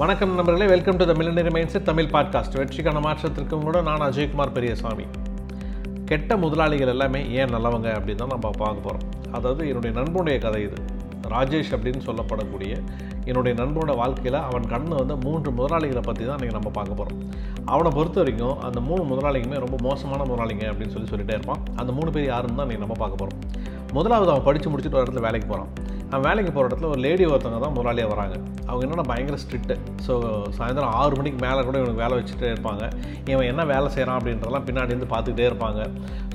வணக்கம் நண்பர்களே welcome to the millionaire mindset Tamil podcast வெற்றிக்கான மாற்றத்திற்கும் கூட நான் அஜய்குமார் பெரியசாமி. கெட்ட முதலாளிகள் எல்லாமே ஏன் நல்லவங்க அப்படின்னு தான் நம்ம பார்க்க போகிறோம் அதாவது என்னுடைய நண்பனுடைய கதை இது. ராஜேஷ் அப்படின்னு சொல்லப்படக்கூடிய என்னுடைய நண்பனோட வாழ்க்கையில் அவன் கண்ணு வந்து மூன்று முதலாளிகளை பற்றி தான் இன்றைக்கி நம்ம பார்க்க போகிறோம் அவனை பொறுத்த வரைக்கும் அந்த மூணு முதலாளிகளுமே ரொம்ப மோசமான முதலாளிங்க அப்படின்னு சொல்லி சொல்லிகிட்டே இருப்பான். அந்த மூணு பேர் யாருன்னு தான் இன்றைக்கி நம்ம பார்க்க போகிறோம் முதலாவது அவன் படித்து முடிச்சுட்டு ஒரு இடத்துல வேலைக்கு போகிறான் நான் வேலைக்கு போகிற இடத்துல ஒரு லேடி ஒருத்தவங்க தான் முதலாளியாக வராங்க. அவங்க என்னென்னா பயங்கர ஸ்ட்ரிக்ட்டு ஸோ சாயந்தரம் ஆறு மணிக்கு மேலே கூட இவனுக்கு வேலை வச்சுட்டே இருப்பாங்க. இவன் என்ன வேலை செய்கிறான் அப்படின்றதெல்லாம் பின்னாடி இருந்து பார்த்துக்கிட்டே இருப்பாங்க.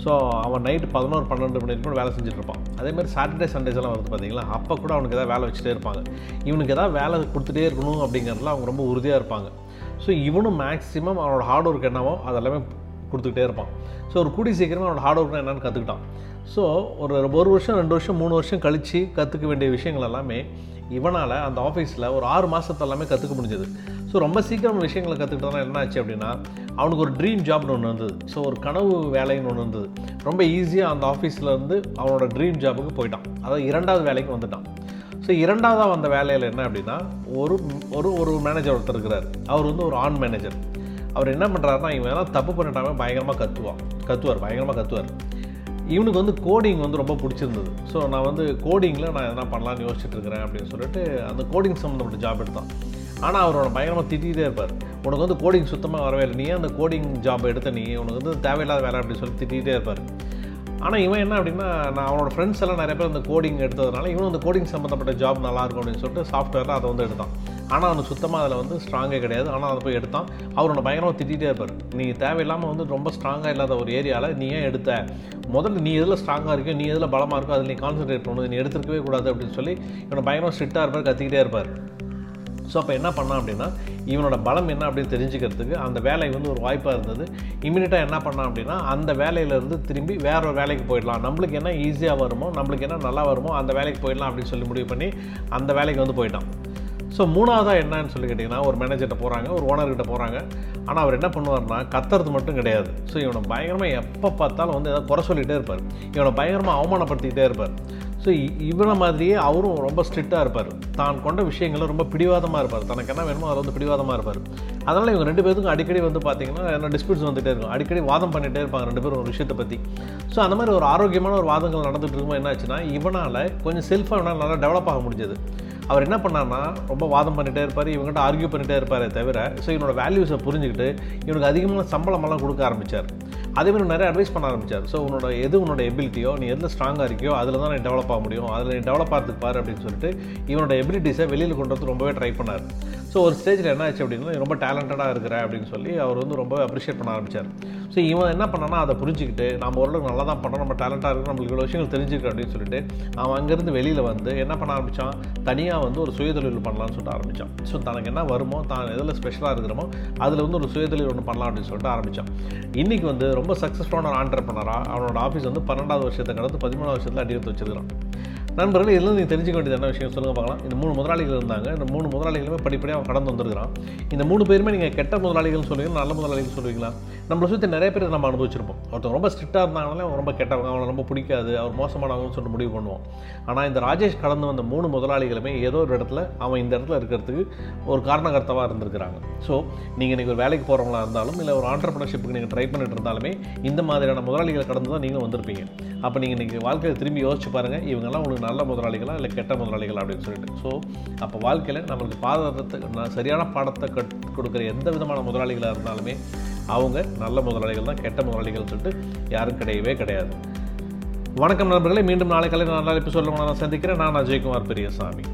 ஸோ அவன் நைட்டு பதினோரு பன்னெண்டு மணி கூட வேலை செஞ்சுட்டு இருப்பான். அதேமாதிரி சாட்டர்டே சண்டேஸ் எல்லாம் வருது பார்த்தீங்களா அப்போ கூட அவனுக்கு ஏதாவது வேலை வச்சுட்டே இருப்பாங்க. இவனுக்கு ஏதாவது வேலை கொடுத்துட்டே இருக்கணும் அப்படிங்கிறதுல அவங்க ரொம்ப உறுதியாக இருப்பாங்க. ஸோ இவனும் மேக்ஸிமம் அவனோட ஹார்ட் ஒர்க் என்னவோ அதெல்லாமே கொடுத்துக்கிட்டே இருப்பான். ஸோ ஒரு கூடி சீக்கிரமாக அவனோட ஹார்ட் ஒர்க்னா என்னென்னு கற்றுக்கிட்டான் ஸோ ஒரு ஒரு வருஷம் ரெண்டு வருஷம் மூணு வருஷம் கழித்து கற்றுக்க வேண்டிய விஷயங்கள் எல்லாமே இவனால் அந்த ஆஃபீஸில் ஒரு ஆறு மாதத்தை எல்லாமே கற்றுக்க முடிஞ்சது. ஸோ ரொம்ப சீக்கிரம் விஷயங்களை கற்றுக்கிட்டதுனா என்ன ஆச்சு அப்படின்னா அவனுக்கு ஒரு ட்ரீம் ஜாப்னு ஒன்று இருந்தது. ஸோ ஒரு கனவு வேலைன்னு ஒன்று இருந்தது. ரொம்ப ஈஸியாக அந்த ஆஃபீஸில் இருந்து அவனோட ட்ரீம் ஜாபுக்கு போயிட்டான். அதாவது இரண்டாவது வேலைக்கு வந்துட்டான். ஸோ இரண்டாவதாக வந்த வேலையில் என்ன அப்படின்னா ஒரு ஒரு ஒரு மேனேஜர் ஒருத்தர் இருக்கிறார். அவர் வந்து ஒரு ஆண் மேனேஜர் அவர் என்ன பண்ணுறாருன்னா இவன் எல்லாம் தப்பு பண்ணிட்டாமல் பயங்கரமாக கத்துவான். கத்துவார் பயங்கரமாக கத்துவார். இவனுக்கு வந்து கோடிங் வந்து ரொம்ப பிடிச்சிருந்தது. ஸோ நான் வந்து கோடிங்கில் நான் எதனா பண்ணலான்னு யோசிச்சுட்டு இருக்கிறேன் அப்படின்னு சொல்லிட்டு அந்த கோடிங் சம்மந்தப்பட்ட ஜாப் எடுத்தான். ஆனால் அவரோட பயங்கரமாக திட்டிகிட்டே இருப்பார். உனக்கு வந்து கோடிங் சுத்தமாக வரவே இல்லை. நீ அந்த கோடிங் ஜாப் எடுத்த? நீ உனக்கு வந்து தேவையில்லாத வேலை அப்படின்னு சொல்லி திட்டிகிட்டே இருப்பார். ஆனால் இவன் என்ன அப்படின்னா நான் அவனோட ஃப்ரெண்ட்ஸ் எல்லாம் நிறைய பேர் அந்த கோடிங் எடுத்ததுனால இவனும் அந்த கோடிங் சம்மந்தப்பட்ட ஜாப் நல்லாயிருக்கும் அப்படின்னு சொல்லிட்டு சாஃப்ட்வேரில் அதை வந்து எடுத்தான். ஆனால் அவனுக்கு சுத்தமாக அதில் வந்து ஸ்ட்ராங்கே கிடையாது. ஆனால் அதை போய் எடுத்தான். அவரோட பயங்கரமாக திட்டிகிட்டே இருப்பார். நீ தேவையில்லாமல் வந்து ரொம்ப ஸ்ட்ராங்காக இல்லாத ஒரு ஏரியாவில் நீ ஏன் எடுத்த? முதல்ல நீ எதில் ஸ்ட்ராங்காக இருக்கோ நீ எதில் பலமாக இருக்கோ அதில் நீ கான்சன்ட்ரேட் பண்ணணும். நீ எடுத்துருக்கவே கூடாது அப்படின்னு சொல்லி இவனை பயங்கரமாக ஸ்ட்ரிக்டாக இருப்பார் கத்திக்கிட்டே இருப்பார். ஸோ அப்போ என்ன பண்ணான் அப்படின்னா இவனோட பலம் என்ன அப்படின்னு தெரிஞ்சுக்கிறதுக்கு அந்த வேலை வந்து ஒரு வாய்ப்பாக இருந்தது. இமீடியட்டாக என்ன பண்ணான் அப்படின்னா அந்த வேலையிலேருந்து திரும்பி வேற ஒரு வேலைக்கு போயிடலாம். நம்மளுக்கு என்ன ஈஸியாக வருமோ நம்மளுக்கு என்ன நல்லா வருமோ அந்த வேலைக்கு போயிடலாம் அப்படின்னு சொல்லி முடிவு பண்ணி அந்த வேலைக்கு வந்து போயிட்டான். ஸோ மூணாவதாக என்னன்னு சொல்லி கேட்டிங்கன்னா ஒரு மேனேஜர்கிட்ட போகிறாங்க ஒரு ஓனர்கிட்ட போகிறாங்க ஆனால் அவர் என்ன பண்ணுவார்னா கத்துறது மட்டும் கிடையாது. ஸோ இவனை பயங்கரமாக எப்போ பார்த்தாலும் வந்து ஏதாவது குறை சொல்லிகிட்டே இருப்பார். இவனை பயங்கரமாக அவமானப்படுத்திக்கிட்டே இருப்பார். ஸோ இவனை மாதிரியே அவரும் ரொம்ப ஸ்ட்ரிக்டாக இருப்பார். தான் கொண்ட விஷயங்களும் ரொம்ப பிடிவாதமாக இருப்பார். தனக்கு என்ன வேணுமோ அதில் வந்து பிடிவாதமாக இருப்பார். அதனால் இவங்க ரெண்டு பேருக்கும் அடிக்கடி வந்து பார்த்தீங்கன்னா என்ன டிஸ்பியூட்ஸ் வந்துகிட்டே இருக்கும். அடிக்கடி வாதம் பண்ணிகிட்டே இருப்பாங்க ரெண்டு பேரும் ஒரு விஷயத்தை பற்றி ஸோ அந்த மாதிரி ஒரு ஆரோக்கியமான ஒரு வாதங்கள் நடந்துகிட்டு இருக்கும்போது என்னாச்சுன்னா இவனால் கொஞ்சம் செல்ஃபாக இவனால் நல்லா டெவலப் ஆக முடிஞ்சது. அவர் என்ன பண்ணார்னா ரொம்ப வாதம் பண்ணிகிட்டே இருப்பார். இவங்ககிட்ட ஆர்கியூ பண்ணிகிட்டே இருப்பாரே தவிர ஸோ இவனோட வேல்யூஸை புரிஞ்சுக்கிட்டு இவனுக்கு அதிகமான சம்பளமெல்லாம் கொடுக்க ஆரம்பித்தார் அதே மாதிரி நிறைய அட்வைஸ் பண்ண ஆரம்பித்தார் ஸோ உன்னோட எது உன்னோட எபிலிட்டியோ நீ எதில் ஸ்ட்ராங்காக இருக்கியோ அதில் தான் நீ டெவலப் ஆக முடியும். அதில் நீ டெவலப் ஆகிறதுக்கு பாரு அப்படின்னு சொல்லிட்டு இவனோட எபிலிட்டிஸை வெளியில் கொண்டு வந்து ரொம்பவே ட்ரை பண்ணார். ஸோ ஒரு ஸ்டேஜில் என்ன ஆச்சு அப்படின்னா ரொம்ப டேலண்டடாக இருக்கிற அப்படின்னு சொல்லி அவர் வந்து ரொம்ப அப்ரிஷியேட் பண்ண ஆரம்பித்தார் ஸோ இவன் என்ன பண்ணான்னா அதை புரிஞ்சுக்கிட்டு நம்ம ஓரளவுக்கு நல்லா தான் பண்ணுறோம் நம்ம டேலண்ட்டாக இருக்குது நம்மளுக்கு இவ்வளோ விஷயங்கள் தெரிஞ்சிருக்கு அப்படின்னு சொல்லிட்டு அவன் அங்கேருந்து வெளியில் வந்து என்ன பண்ண ஆரம்பித்தான் தனியாக வந்து ஒரு சுயதொழில் பண்ணலாம்னு சொல்லிட்டு ஆரம்பித்தான் ஸோ தனக்கு என்ன வருமோ தான் எதில் ஸ்பெஷலாக இருக்கிறோமோ அதில் வந்து ஒரு சுயதொழில் ஒன்று பண்ணலாம் அப்படின்னு சொல்லிட்டு ஆரம்பித்தான் இன்றைக்கி வந்து ரொம்ப சக்ஸஸ்ஃபுல்லான ஒரு பண்ணாரா அவனோட ஆஃபீஸ் வந்து பன்னெண்டாவது வருஷத்தை கடந்து பதிமூணாவது வருஷத்தில் அடி எடுத்து வச்சிருக்கிறான். நண்பர்கள் இதில் நீங்கள் தெரிஞ்சுக்க வேண்டியது என்ன விஷயம் சொல்லுங்கள் பார்க்கலாம். இந்த மூணு முதலாளிகள் இருந்தாங்க. இந்த மூணு முதலாளிகளுமே படிப்படியாக அவன் கடந்து வந்திருக்கிறான். இந்த மூணு பேருமே நீங்கள் கெட்ட முதலாளிகள் சொல்லுவீங்க நல்ல முதலாளிகள் சொல்லுவீங்களா? நம்மளை சுற்றி நிறைய பேர் நம்ம அனுபவிச்சிருப்போம். ஒருத்தவங்க ரொம்ப ஸ்ட்ரிக்டாக இருந்தாங்கனாலே அவன் ரொம்ப கெட்டவங்க அவனை ரொம்ப பிடிக்காது அவர் மோசமானவங்கன்னு சொல்லிட்டு முடிவு பண்ணுவோம். ஆனால் இந்த ராஜேஷ் கடந்து வந்த மூணு முதலாளிகளுமே ஏதோ ஒரு இடத்துல அவன் இந்த இடத்துல இருக்கிறதுக்கு ஒரு காரணகர்த்தவாக இருந்திருக்கிறாங்க. ஸோ நீங்கள் இன்றைக்கி ஒரு வேலைக்கு போகிறவங்களா இருந்தாலும் இல்லை ஒரு ஆண்டர்பிரினர்ஷிப்புக்கு நீங்கள் ட்ரை பண்ணிட்டு இருந்தாலுமே இந்த மாதிரியான முதலாளிகளை கடந்து தான் நீங்களும் வந்திருப்பீங்க. அப்போ நீங்கள் இன்றைக்கி வாழ்க்கையில் திரும்பி யோசிச்சு பாருங்கள் இவங்கெல்லாம் உங்களுக்கு நல்ல முதலாளிகளா இல்லை கெட்ட முதலாளிகளா அப்படின்னு சொல்லிட்டு. ஸோ அப்போ வாழ்க்கையில் நம்மளுக்கு பாதத்தை சரியான பாடத்தை கட் கொடுக்குற எந்த விதமான முதலாளிகளாக இருந்தாலுமே அவங்க நல்ல முதலாளிகள் தான் கெட்ட முதலாளிகள் சொல்லிட்டு யாரும் கிடையவே கிடையாது. வணக்கம் நண்பர்களே மீண்டும் நாளை காலை நல்ல எபிசோடில் நான் சந்திக்கிறேன். நான் அஜய்குமார் பெரியசாமி.